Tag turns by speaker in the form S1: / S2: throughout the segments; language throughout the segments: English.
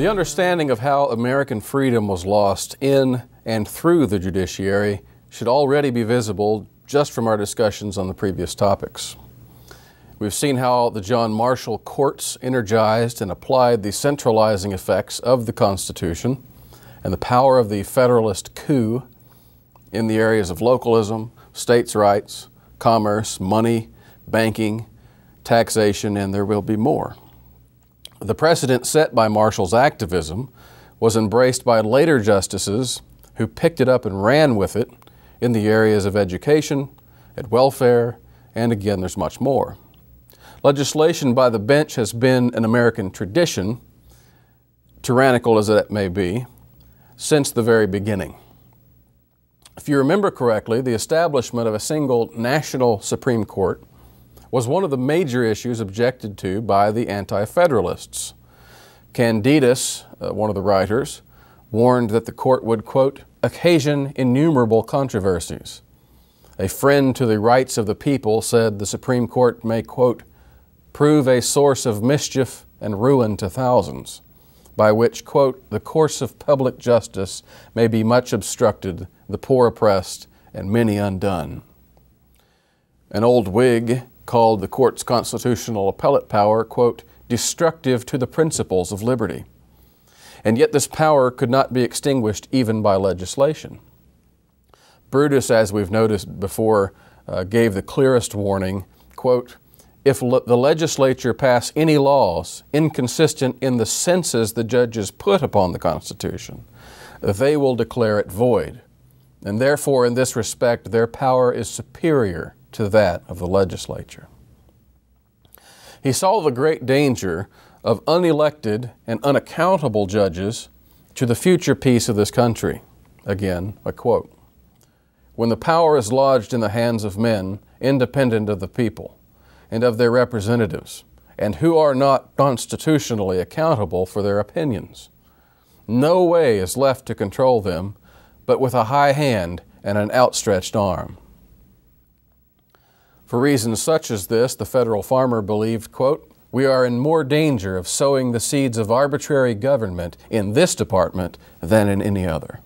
S1: The understanding of how American freedom was lost in and through the judiciary should already be visible just from our discussions on the previous topics. We've seen how the John Marshall courts energized and applied the centralizing effects of the Constitution and the power of the Federalist coup in the areas of localism, states' rights, commerce, money, banking, taxation, and there will be more. The precedent set by Marshall's activism was embraced by later justices who picked it up and ran with it in the areas of education, and welfare, and again, there's much more. Legislation by the bench has been an American tradition, tyrannical as it may be, since the very beginning. If you remember correctly, the establishment of a single national Supreme Court was one of the major issues objected to by the Anti Federalists. Candidus, uh, one of the writers, warned that the court would, quote, occasion innumerable controversies. A friend to the rights of the people said the Supreme Court may, quote, prove a source of mischief and ruin to thousands, by which, quote, the course of public justice may be much obstructed, the poor oppressed, and many undone. An old Whig called the court's constitutional appellate power, quote, destructive to the principles of liberty. And yet this power could not be extinguished even by legislation. Brutus, as we've noticed before, uh, gave the clearest warning, quote, if le- the legislature pass any laws inconsistent in the senses the judges put upon the Constitution, they will declare it void. And therefore, in this respect, their power is superior to that of the legislature. He saw the great danger of unelected and unaccountable judges to the future peace of this country. Again, a quote When the power is lodged in the hands of men independent of the people and of their representatives, and who are not constitutionally accountable for their opinions, no way is left to control them but with a high hand and an outstretched arm. For reasons such as this, the federal farmer believed, quote, we are in more danger of sowing the seeds of arbitrary government in this department than in any other.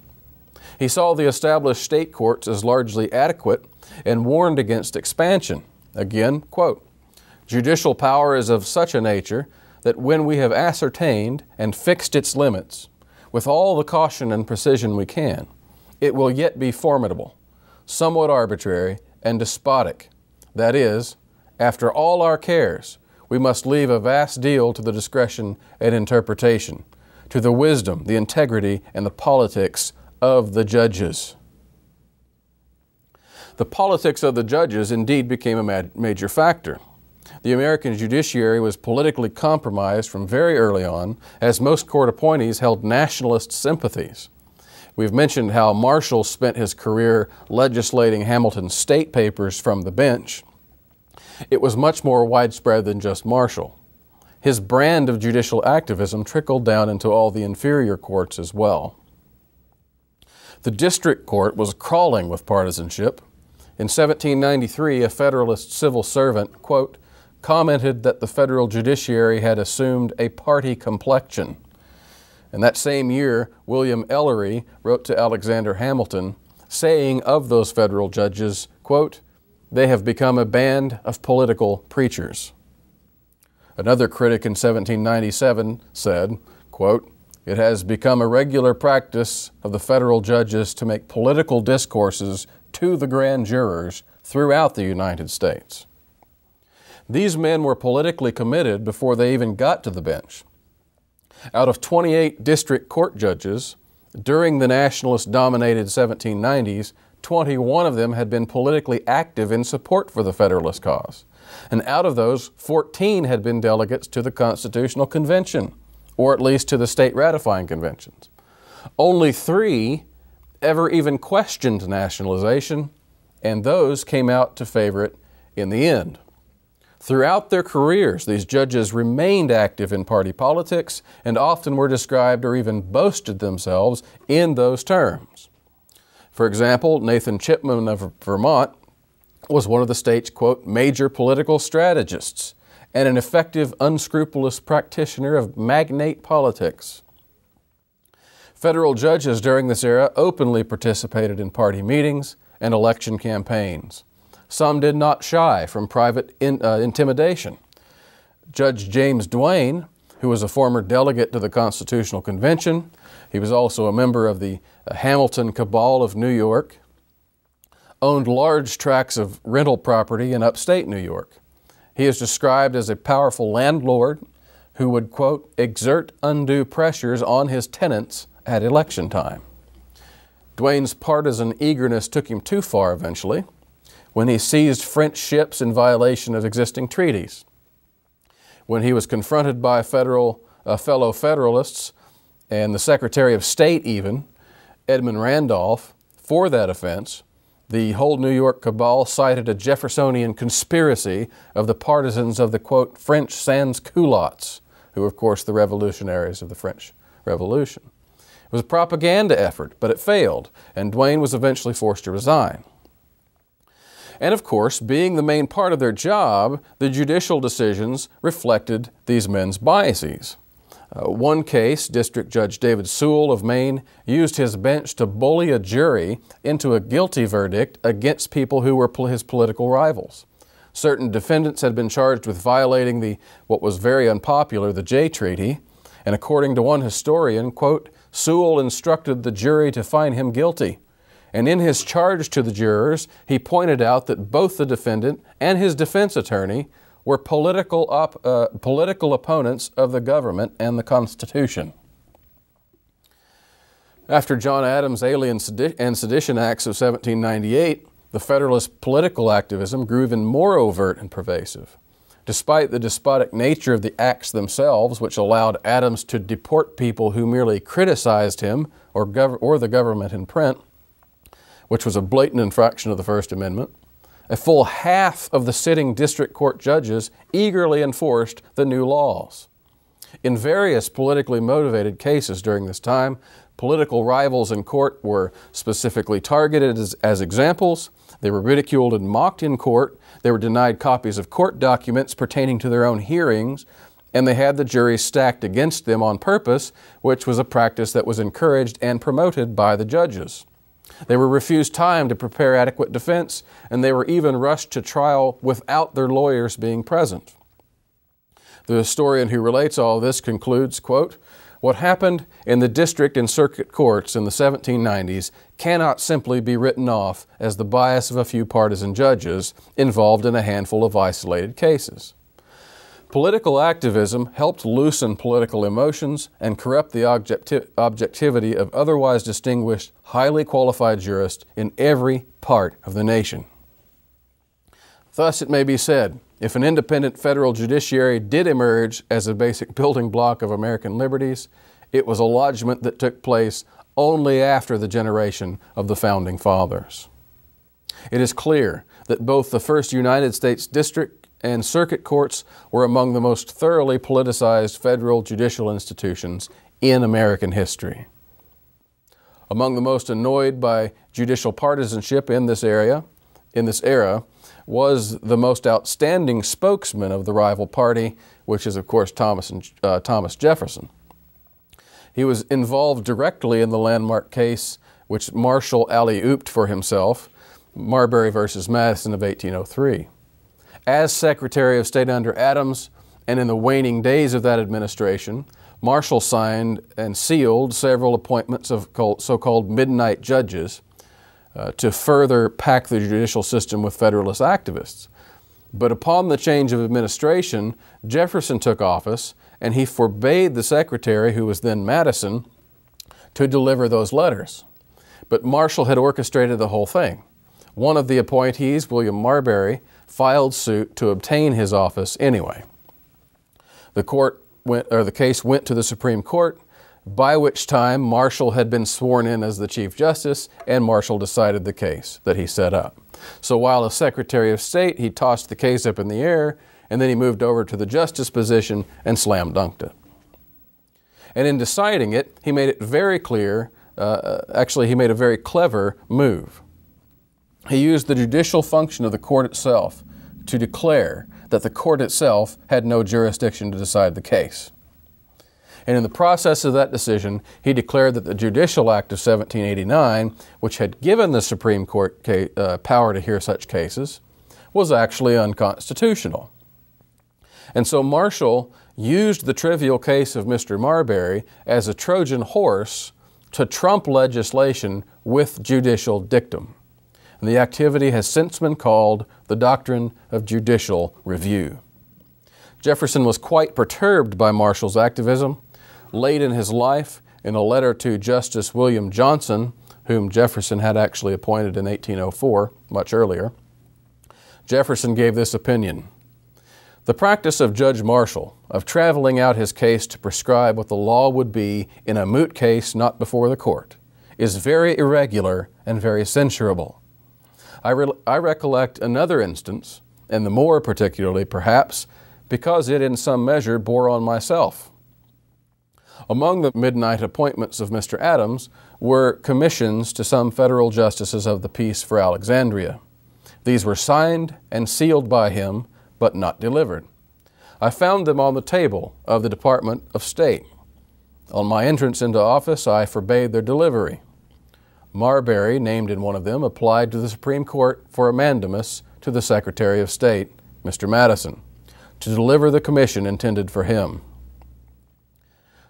S1: He saw the established state courts as largely adequate and warned against expansion. Again, quote, judicial power is of such a nature that when we have ascertained and fixed its limits, with all the caution and precision we can, it will yet be formidable, somewhat arbitrary, and despotic that is, after all our cares, we must leave a vast deal to the discretion and interpretation, to the wisdom, the integrity, and the politics of the judges. The politics of the judges indeed became a major factor. The American judiciary was politically compromised from very early on, as most court appointees held nationalist sympathies. We've mentioned how Marshall spent his career legislating Hamilton's state papers from the bench. It was much more widespread than just Marshall. His brand of judicial activism trickled down into all the inferior courts as well. The district court was crawling with partisanship. In 1793, a Federalist civil servant, quote, commented that the federal judiciary had assumed a party complexion. And that same year, William Ellery wrote to Alexander Hamilton, saying of those federal judges, quote, they have become a band of political preachers. Another critic in 1797 said, quote, It has become a regular practice of the federal judges to make political discourses to the grand jurors throughout the United States. These men were politically committed before they even got to the bench. Out of 28 district court judges, during the nationalist dominated 1790s, 21 of them had been politically active in support for the Federalist cause. And out of those, 14 had been delegates to the Constitutional Convention, or at least to the state ratifying conventions. Only three ever even questioned nationalization, and those came out to favor it in the end. Throughout their careers, these judges remained active in party politics and often were described or even boasted themselves in those terms. For example, Nathan Chipman of Vermont was one of the state's, quote, major political strategists and an effective, unscrupulous practitioner of magnate politics. Federal judges during this era openly participated in party meetings and election campaigns. Some did not shy from private in, uh, intimidation. Judge James Duane, who was a former delegate to the Constitutional Convention, he was also a member of the uh, Hamilton Cabal of New York, owned large tracts of rental property in upstate New York. He is described as a powerful landlord who would, quote, exert undue pressures on his tenants at election time. Duane's partisan eagerness took him too far eventually when he seized French ships in violation of existing treaties. When he was confronted by federal, uh, fellow Federalists and the Secretary of State, even, Edmund Randolph, for that offense, the whole New York cabal cited a Jeffersonian conspiracy of the partisans of the quote, French sans culottes, who were, of course, the revolutionaries of the French Revolution. It was a propaganda effort, but it failed, and Duane was eventually forced to resign. And of course, being the main part of their job, the judicial decisions reflected these men's biases. Uh, one case, District Judge David Sewall of Maine used his bench to bully a jury into a guilty verdict against people who were his political rivals. Certain defendants had been charged with violating the what was very unpopular the Jay Treaty, and according to one historian, quote, Sewell instructed the jury to find him guilty. And in his charge to the jurors, he pointed out that both the defendant and his defense attorney were political, op, uh, political opponents of the government and the Constitution. After John Adams' Alien and Sedition Acts of 1798, the Federalist political activism grew even more overt and pervasive. Despite the despotic nature of the acts themselves, which allowed Adams to deport people who merely criticized him or, gov- or the government in print, which was a blatant infraction of the First Amendment, a full half of the sitting district court judges eagerly enforced the new laws. In various politically motivated cases during this time, political rivals in court were specifically targeted as, as, examples. They were ridiculed and mocked in court. They were denied copies of court documents pertaining to their own hearings. And they had the jury stacked against them on purpose, which was a practice that was encouraged and promoted by the judges. They were refused time to prepare adequate defense, and they were even rushed to trial without their lawyers being present. The historian who relates all this concludes, quote, what happened in the district and circuit courts in the 1790s cannot simply be written off as the bias of a few partisan judges involved in a handful of isolated cases. Political activism helped loosen political emotions and corrupt the objecti- objectivity of otherwise distinguished, highly qualified jurists in every part of the nation. Thus, it may be said if an independent federal judiciary did emerge as a basic building block of American liberties, it was a lodgment that took place only after the generation of the Founding Fathers. It is clear that both the first United States District and circuit courts were among the most thoroughly politicized federal judicial institutions in American history. Among the most annoyed by judicial partisanship in this area, in this era, was the most outstanding spokesman of the rival party, which is, of course, Thomas, and, uh, Thomas Jefferson. He was involved directly in the landmark case which Marshall alley ooped for himself, Marbury versus Madison of 1803. As Secretary of State under Adams, and in the waning days of that administration, Marshall signed and sealed several appointments of so called midnight judges uh, to further pack the judicial system with Federalist activists. But upon the change of administration, Jefferson took office and he forbade the secretary, who was then Madison, to deliver those letters. But Marshall had orchestrated the whole thing. One of the appointees, William Marbury, filed suit to obtain his office anyway. The court went, or the case went to the Supreme Court, by which time Marshall had been sworn in as the Chief Justice, and Marshall decided the case that he set up. So while as Secretary of State, he tossed the case up in the air, and then he moved over to the Justice position and slam dunked it. And in deciding it, he made it very clear, uh, actually, he made a very clever move. He used the judicial function of the court itself to declare that the court itself had no jurisdiction to decide the case. And in the process of that decision, he declared that the Judicial Act of 1789, which had given the Supreme Court uh, power to hear such cases, was actually unconstitutional. And so Marshall used the trivial case of Mr. Marbury as a Trojan horse to trump legislation with judicial dictum. And the activity has since been called the doctrine of judicial review. Jefferson was quite perturbed by Marshall's activism. Late in his life, in a letter to Justice William Johnson, whom Jefferson had actually appointed in 1804, much earlier, Jefferson gave this opinion the practice of Judge Marshall of traveling out his case to prescribe what the law would be in a moot case not before the court is very irregular and very censurable. I, re- I recollect another instance, and the more particularly, perhaps, because it in some measure bore on myself. Among the midnight appointments of Mr. Adams were commissions to some federal justices of the peace for Alexandria. These were signed and sealed by him but not delivered. I found them on the table of the Department of State. On my entrance into office, I forbade their delivery. Marbury, named in one of them, applied to the Supreme Court for a mandamus to the Secretary of State, Mr. Madison, to deliver the commission intended for him.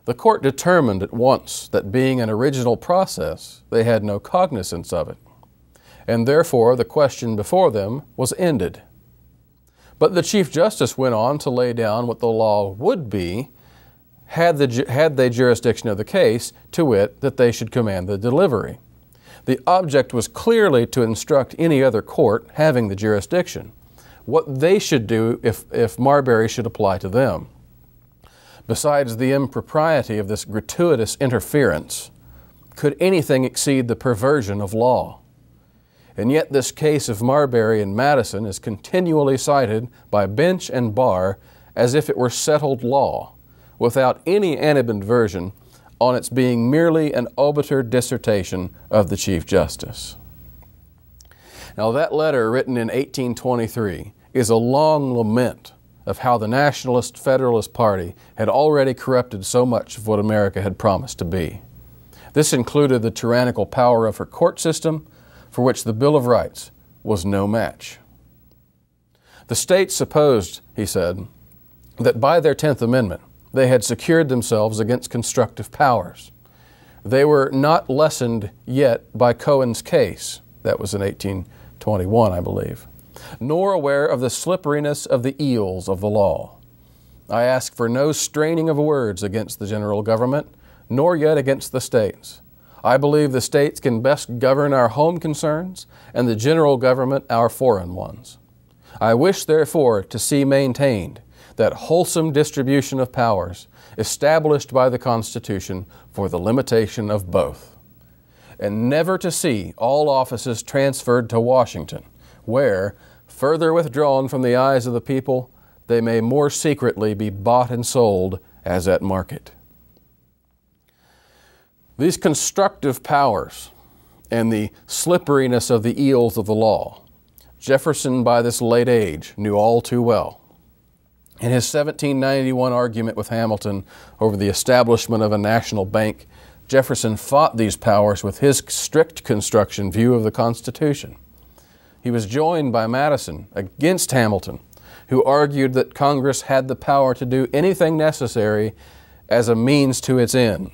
S1: The court determined at once that being an original process, they had no cognizance of it, and therefore the question before them was ended. But the Chief Justice went on to lay down what the law would be had, the, had they jurisdiction of the case, to wit, that they should command the delivery. The object was clearly to instruct any other court having the jurisdiction what they should do if, if Marbury should apply to them. Besides the impropriety of this gratuitous interference, could anything exceed the perversion of law? And yet, this case of Marbury and Madison is continually cited by bench and bar as if it were settled law, without any animadversion on its being merely an obiter dissertation of the Chief Justice. Now, that letter, written in 1823, is a long lament of how the Nationalist Federalist Party had already corrupted so much of what America had promised to be. This included the tyrannical power of her court system for which the Bill of Rights was no match. The states supposed, he said, that by their Tenth Amendment they had secured themselves against constructive powers. They were not lessened yet by Cohen's case, that was in 1821, I believe, nor aware of the slipperiness of the eels of the law. I ask for no straining of words against the general government, nor yet against the states. I believe the states can best govern our home concerns and the general government our foreign ones. I wish, therefore, to see maintained that wholesome distribution of powers established by the Constitution for the limitation of both, and never to see all offices transferred to Washington, where, further withdrawn from the eyes of the people, they may more secretly be bought and sold as at market. These constructive powers and the slipperiness of the eels of the law, Jefferson, by this late age, knew all too well. In his 1791 argument with Hamilton over the establishment of a national bank, Jefferson fought these powers with his strict construction view of the Constitution. He was joined by Madison against Hamilton, who argued that Congress had the power to do anything necessary as a means to its end.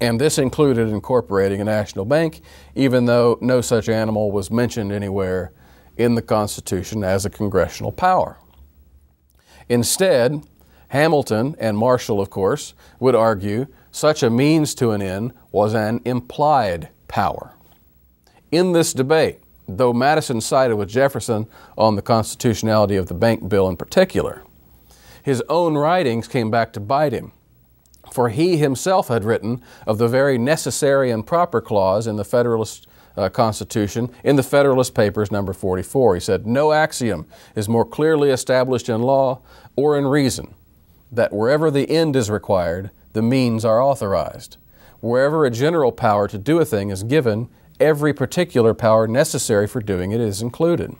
S1: And this included incorporating a national bank, even though no such animal was mentioned anywhere in the Constitution as a congressional power. Instead, Hamilton and Marshall, of course, would argue such a means to an end was an implied power. In this debate, though Madison sided with Jefferson on the constitutionality of the bank bill in particular, his own writings came back to bite him for he himself had written of the very necessary and proper clause in the Federalist uh, Constitution in the Federalist Papers, number 44. He said, No axiom is more clearly established in law or in reason that wherever the end is required, the means are authorized. Wherever a general power to do a thing is given, every particular power necessary for doing it is included.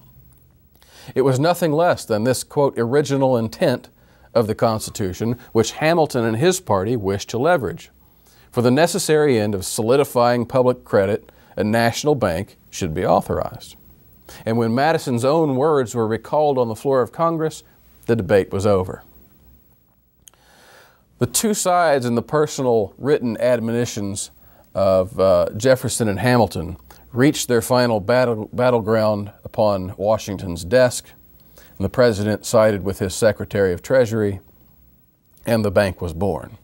S1: It was nothing less than this, quote, original intent of the Constitution which Hamilton and his party wished to leverage. For the necessary end of solidifying public credit, a national bank should be authorized. And when Madison's own words were recalled on the floor of Congress, the debate was over. The two sides in the personal written admonitions of uh, Jefferson and Hamilton reached their final battle, battleground upon Washington's desk, and the president sided with his Secretary of Treasury, and the bank was born.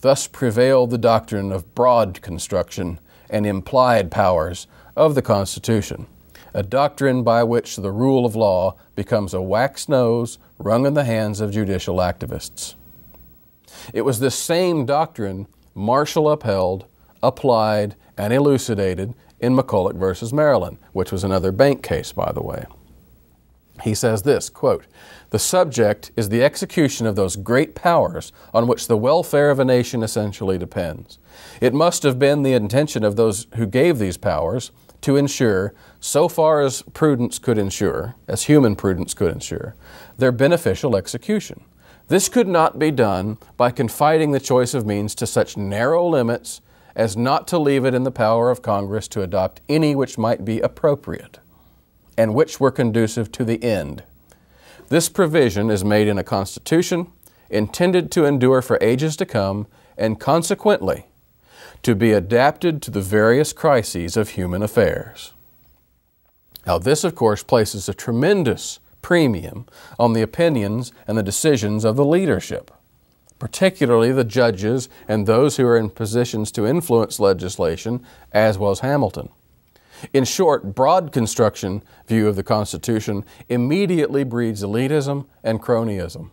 S1: Thus prevailed the doctrine of broad construction and implied powers of the Constitution, a doctrine by which the rule of law becomes a wax nose wrung in the hands of judicial activists. It was this same doctrine Marshall upheld, applied, and elucidated in McCulloch versus Maryland, which was another bank case, by the way. He says this quote, The subject is the execution of those great powers on which the welfare of a nation essentially depends. It must have been the intention of those who gave these powers to ensure, so far as prudence could ensure, as human prudence could ensure, their beneficial execution. This could not be done by confiding the choice of means to such narrow limits as not to leave it in the power of Congress to adopt any which might be appropriate and which were conducive to the end. This provision is made in a Constitution intended to endure for ages to come and consequently to be adapted to the various crises of human affairs. Now, this, of course, places a tremendous premium on the opinions and the decisions of the leadership particularly the judges and those who are in positions to influence legislation, as was Hamilton. In short, broad construction view of the Constitution immediately breeds elitism and cronyism.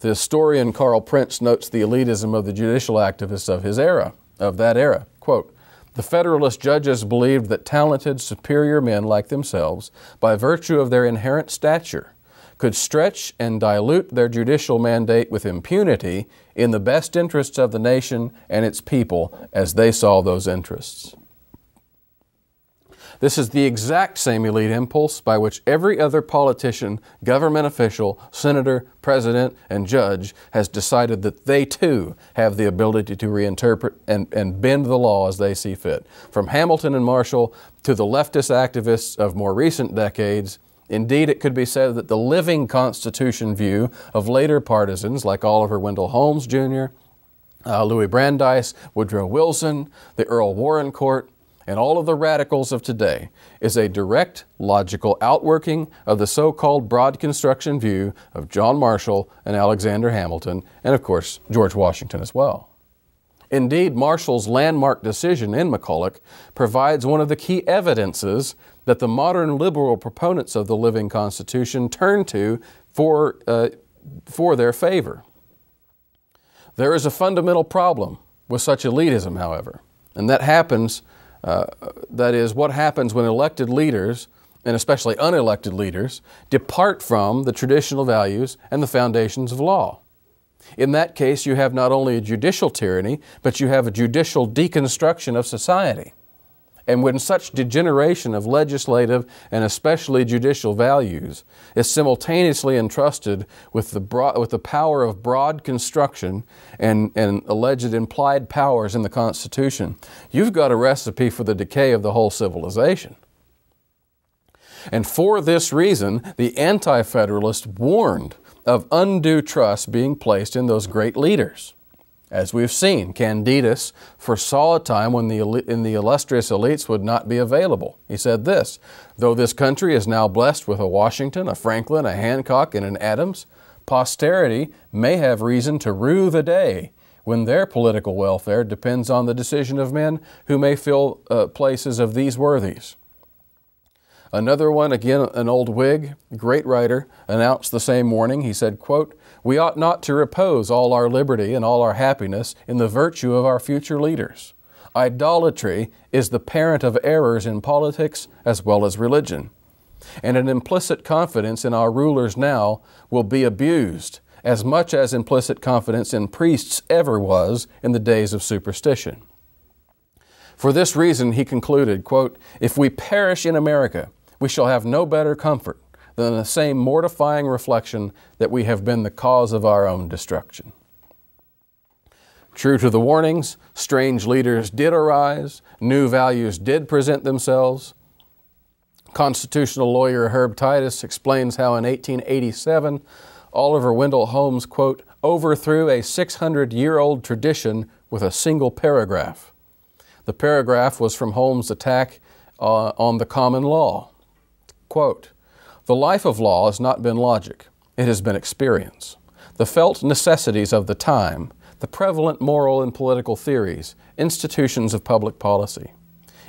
S1: The historian Carl Prince notes the elitism of the judicial activists of his era, of that era. Quote, the Federalist judges believed that talented, superior men like themselves, by virtue of their inherent stature, could stretch and dilute their judicial mandate with impunity in the best interests of the nation and its people as they saw those interests. This is the exact same elite impulse by which every other politician, government official, senator, president, and judge has decided that they too have the ability to reinterpret and, and bend the law as they see fit. From Hamilton and Marshall to the leftist activists of more recent decades, Indeed, it could be said that the living Constitution view of later partisans like Oliver Wendell Holmes Jr., uh, Louis Brandeis, Woodrow Wilson, the Earl Warren Court, and all of the radicals of today is a direct, logical outworking of the so called broad construction view of John Marshall and Alexander Hamilton, and of course, George Washington as well. Indeed, Marshall's landmark decision in McCulloch provides one of the key evidences that the modern liberal proponents of the living Constitution turn to for, uh, for their favor. There is a fundamental problem with such elitism, however, and that happens, uh, that is, what happens when elected leaders, and especially unelected leaders, depart from the traditional values and the foundations of law. In that case, you have not only a judicial tyranny, but you have a judicial deconstruction of society. And when such degeneration of legislative and especially judicial values is simultaneously entrusted with the, broad, with the power of broad construction and, and alleged implied powers in the Constitution, you've got a recipe for the decay of the whole civilization. And for this reason, the Anti Federalists warned of undue trust being placed in those great leaders. As we've seen, Candidus foresaw a time when the, in the illustrious elites would not be available. He said this Though this country is now blessed with a Washington, a Franklin, a Hancock, and an Adams, posterity may have reason to rue the day when their political welfare depends on the decision of men who may fill uh, places of these worthies. Another one, again an old Whig, great writer, announced the same morning, he said, quote, We ought not to repose all our liberty and all our happiness in the virtue of our future leaders. Idolatry is the parent of errors in politics as well as religion. And an implicit confidence in our rulers now will be abused as much as implicit confidence in priests ever was in the days of superstition. For this reason, he concluded, quote, If we perish in America, we shall have no better comfort than the same mortifying reflection that we have been the cause of our own destruction. True to the warnings, strange leaders did arise, new values did present themselves. Constitutional lawyer Herb Titus explains how in 1887 Oliver Wendell Holmes, quote, overthrew a 600 year old tradition with a single paragraph. The paragraph was from Holmes' attack uh, on the common law. Quote, the life of law has not been logic, it has been experience. The felt necessities of the time, the prevalent moral and political theories, institutions of public policy,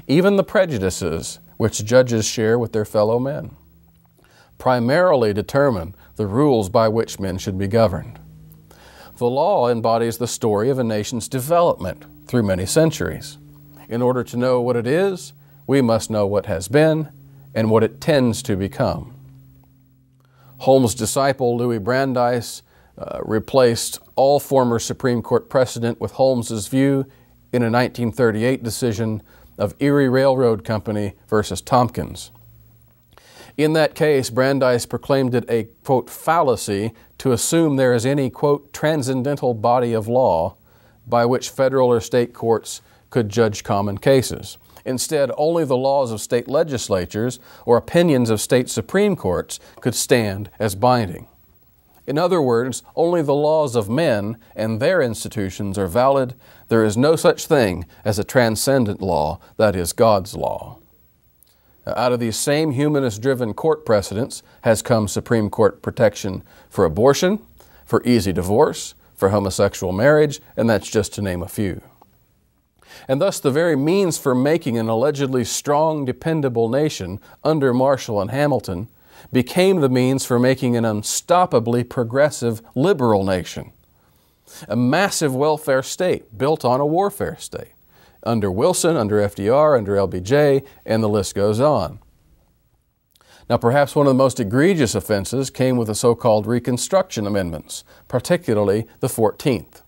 S1: even the prejudices which judges share with their fellow men, primarily determine the rules by which men should be governed. The law embodies the story of a nation's development through many centuries. In order to know what it is, we must know what has been and what it tends to become. Holmes' disciple Louis Brandeis uh, replaced all former Supreme Court precedent with Holmes's view in a 1938 decision of Erie Railroad Company versus Tompkins. In that case, Brandeis proclaimed it a, quote, fallacy to assume there is any, quote, transcendental body of law by which federal or state courts could judge common cases. Instead, only the laws of state legislatures or opinions of state supreme courts could stand as binding. In other words, only the laws of men and their institutions are valid. There is no such thing as a transcendent law, that is, God's law. Out of these same humanist driven court precedents has come Supreme Court protection for abortion, for easy divorce, for homosexual marriage, and that's just to name a few and thus the very means for making an allegedly strong, dependable nation under Marshall and Hamilton became the means for making an unstoppably progressive liberal nation. A massive welfare state built on a warfare state. Under Wilson, under FDR, under LBJ, and the list goes on. Now, perhaps one of the most egregious offenses came with the so called Reconstruction Amendments, particularly the 14th.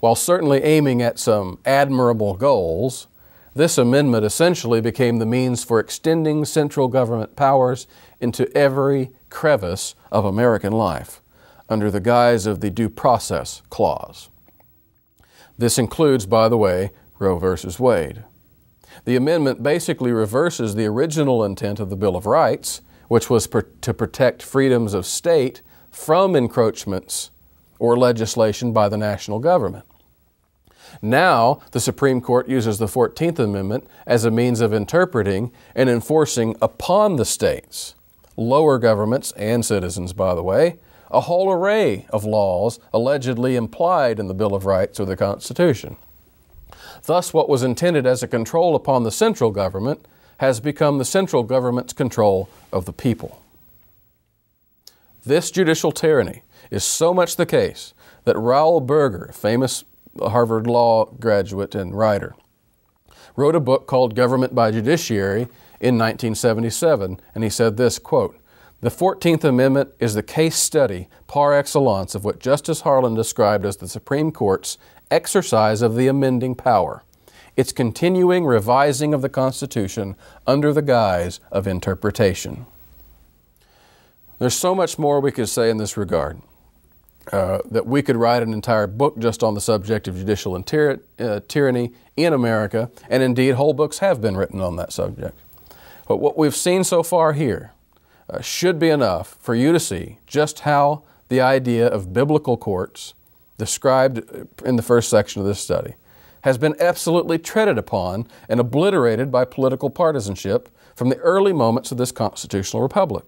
S1: While certainly aiming at some admirable goals, this amendment essentially became the means for extending central government powers into every crevice of American life under the guise of the Due Process Clause. This includes, by the way, Roe v. Wade. The amendment basically reverses the original intent of the Bill of Rights, which was per- to protect freedoms of state from encroachments or legislation by the national government. Now, the Supreme Court uses the 14th Amendment as a means of interpreting and enforcing upon the states, lower governments and citizens, by the way, a whole array of laws allegedly implied in the Bill of Rights or the Constitution. Thus, what was intended as a control upon the central government has become the central government's control of the people. This judicial tyranny is so much the case that Raoul Berger, famous Harvard Law graduate and writer, wrote a book called Government by Judiciary in 1977, and he said this quote, the 14th Amendment is the case study par excellence of what Justice Harlan described as the Supreme Court's exercise of the amending power, its continuing revising of the Constitution under the guise of interpretation. There's so much more we could say in this regard. Uh, that we could write an entire book just on the subject of judicial tyr- uh, tyranny in America, and indeed, whole books have been written on that subject. But what we've seen so far here uh, should be enough for you to see just how the idea of biblical courts, described in the first section of this study, has been absolutely treaded upon and obliterated by political partisanship from the early moments of this constitutional republic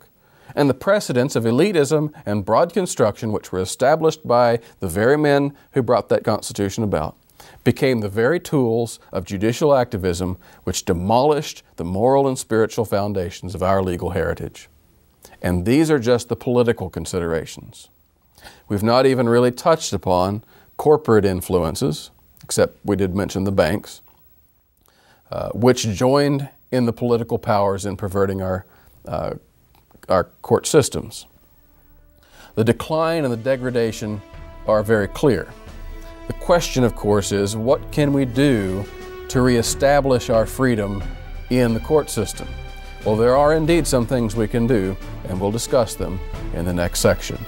S1: and the precedents of elitism and broad construction, which were established by the very men who brought that Constitution about, became the very tools of judicial activism which demolished the moral and spiritual foundations of our legal heritage. And these are just the political considerations. We've not even really touched upon corporate influences, except we did mention the banks, uh, which joined in the political powers in perverting our uh, our court systems. The decline and the degradation are very clear. The question, of course, is what can we do to reestablish our freedom in the court system? Well, there are indeed some things we can do, and we'll discuss them in the next section.